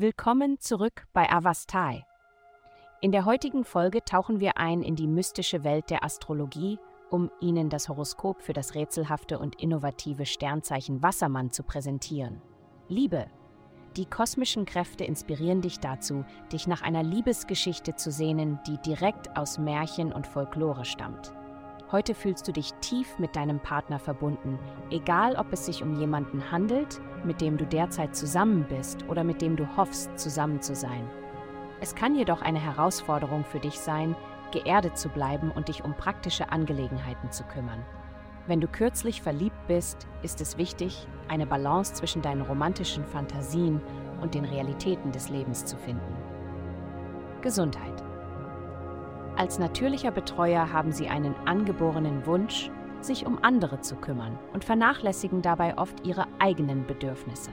Willkommen zurück bei Avastai. In der heutigen Folge tauchen wir ein in die mystische Welt der Astrologie, um Ihnen das Horoskop für das rätselhafte und innovative Sternzeichen Wassermann zu präsentieren. Liebe. Die kosmischen Kräfte inspirieren dich dazu, dich nach einer Liebesgeschichte zu sehnen, die direkt aus Märchen und Folklore stammt. Heute fühlst du dich tief mit deinem Partner verbunden, egal ob es sich um jemanden handelt, mit dem du derzeit zusammen bist oder mit dem du hoffst, zusammen zu sein. Es kann jedoch eine Herausforderung für dich sein, geerdet zu bleiben und dich um praktische Angelegenheiten zu kümmern. Wenn du kürzlich verliebt bist, ist es wichtig, eine Balance zwischen deinen romantischen Fantasien und den Realitäten des Lebens zu finden. Gesundheit. Als natürlicher Betreuer haben sie einen angeborenen Wunsch, sich um andere zu kümmern und vernachlässigen dabei oft ihre eigenen Bedürfnisse.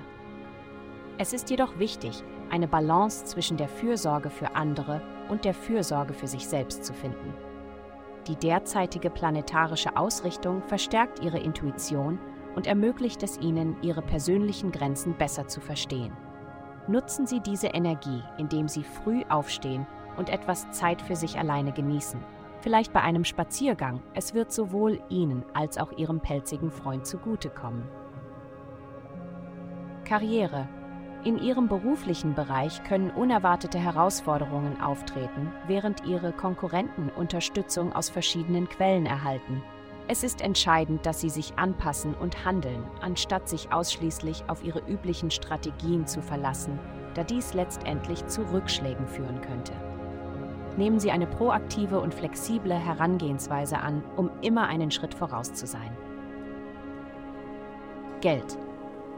Es ist jedoch wichtig, eine Balance zwischen der Fürsorge für andere und der Fürsorge für sich selbst zu finden. Die derzeitige planetarische Ausrichtung verstärkt ihre Intuition und ermöglicht es ihnen, ihre persönlichen Grenzen besser zu verstehen. Nutzen Sie diese Energie, indem Sie früh aufstehen und etwas Zeit für sich alleine genießen. Vielleicht bei einem Spaziergang. Es wird sowohl Ihnen als auch Ihrem pelzigen Freund zugutekommen. Karriere. In Ihrem beruflichen Bereich können unerwartete Herausforderungen auftreten, während Ihre Konkurrenten Unterstützung aus verschiedenen Quellen erhalten. Es ist entscheidend, dass Sie sich anpassen und handeln, anstatt sich ausschließlich auf Ihre üblichen Strategien zu verlassen, da dies letztendlich zu Rückschlägen führen könnte nehmen Sie eine proaktive und flexible Herangehensweise an, um immer einen Schritt voraus zu sein. Geld.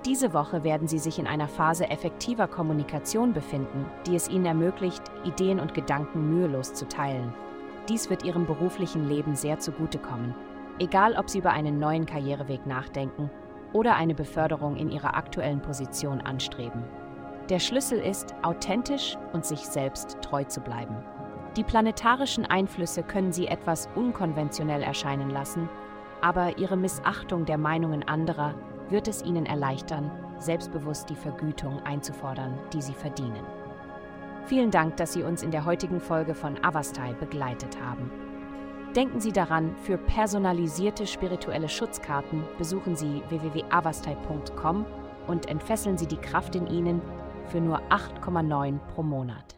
Diese Woche werden Sie sich in einer Phase effektiver Kommunikation befinden, die es Ihnen ermöglicht, Ideen und Gedanken mühelos zu teilen. Dies wird Ihrem beruflichen Leben sehr zugutekommen, egal ob Sie über einen neuen Karriereweg nachdenken oder eine Beförderung in Ihrer aktuellen Position anstreben. Der Schlüssel ist, authentisch und sich selbst treu zu bleiben. Die planetarischen Einflüsse können sie etwas unkonventionell erscheinen lassen, aber ihre Missachtung der Meinungen anderer wird es ihnen erleichtern, selbstbewusst die Vergütung einzufordern, die sie verdienen. Vielen Dank, dass Sie uns in der heutigen Folge von Avastai begleitet haben. Denken Sie daran, für personalisierte spirituelle Schutzkarten besuchen Sie www.avastai.com und entfesseln Sie die Kraft in Ihnen für nur 8,9 pro Monat.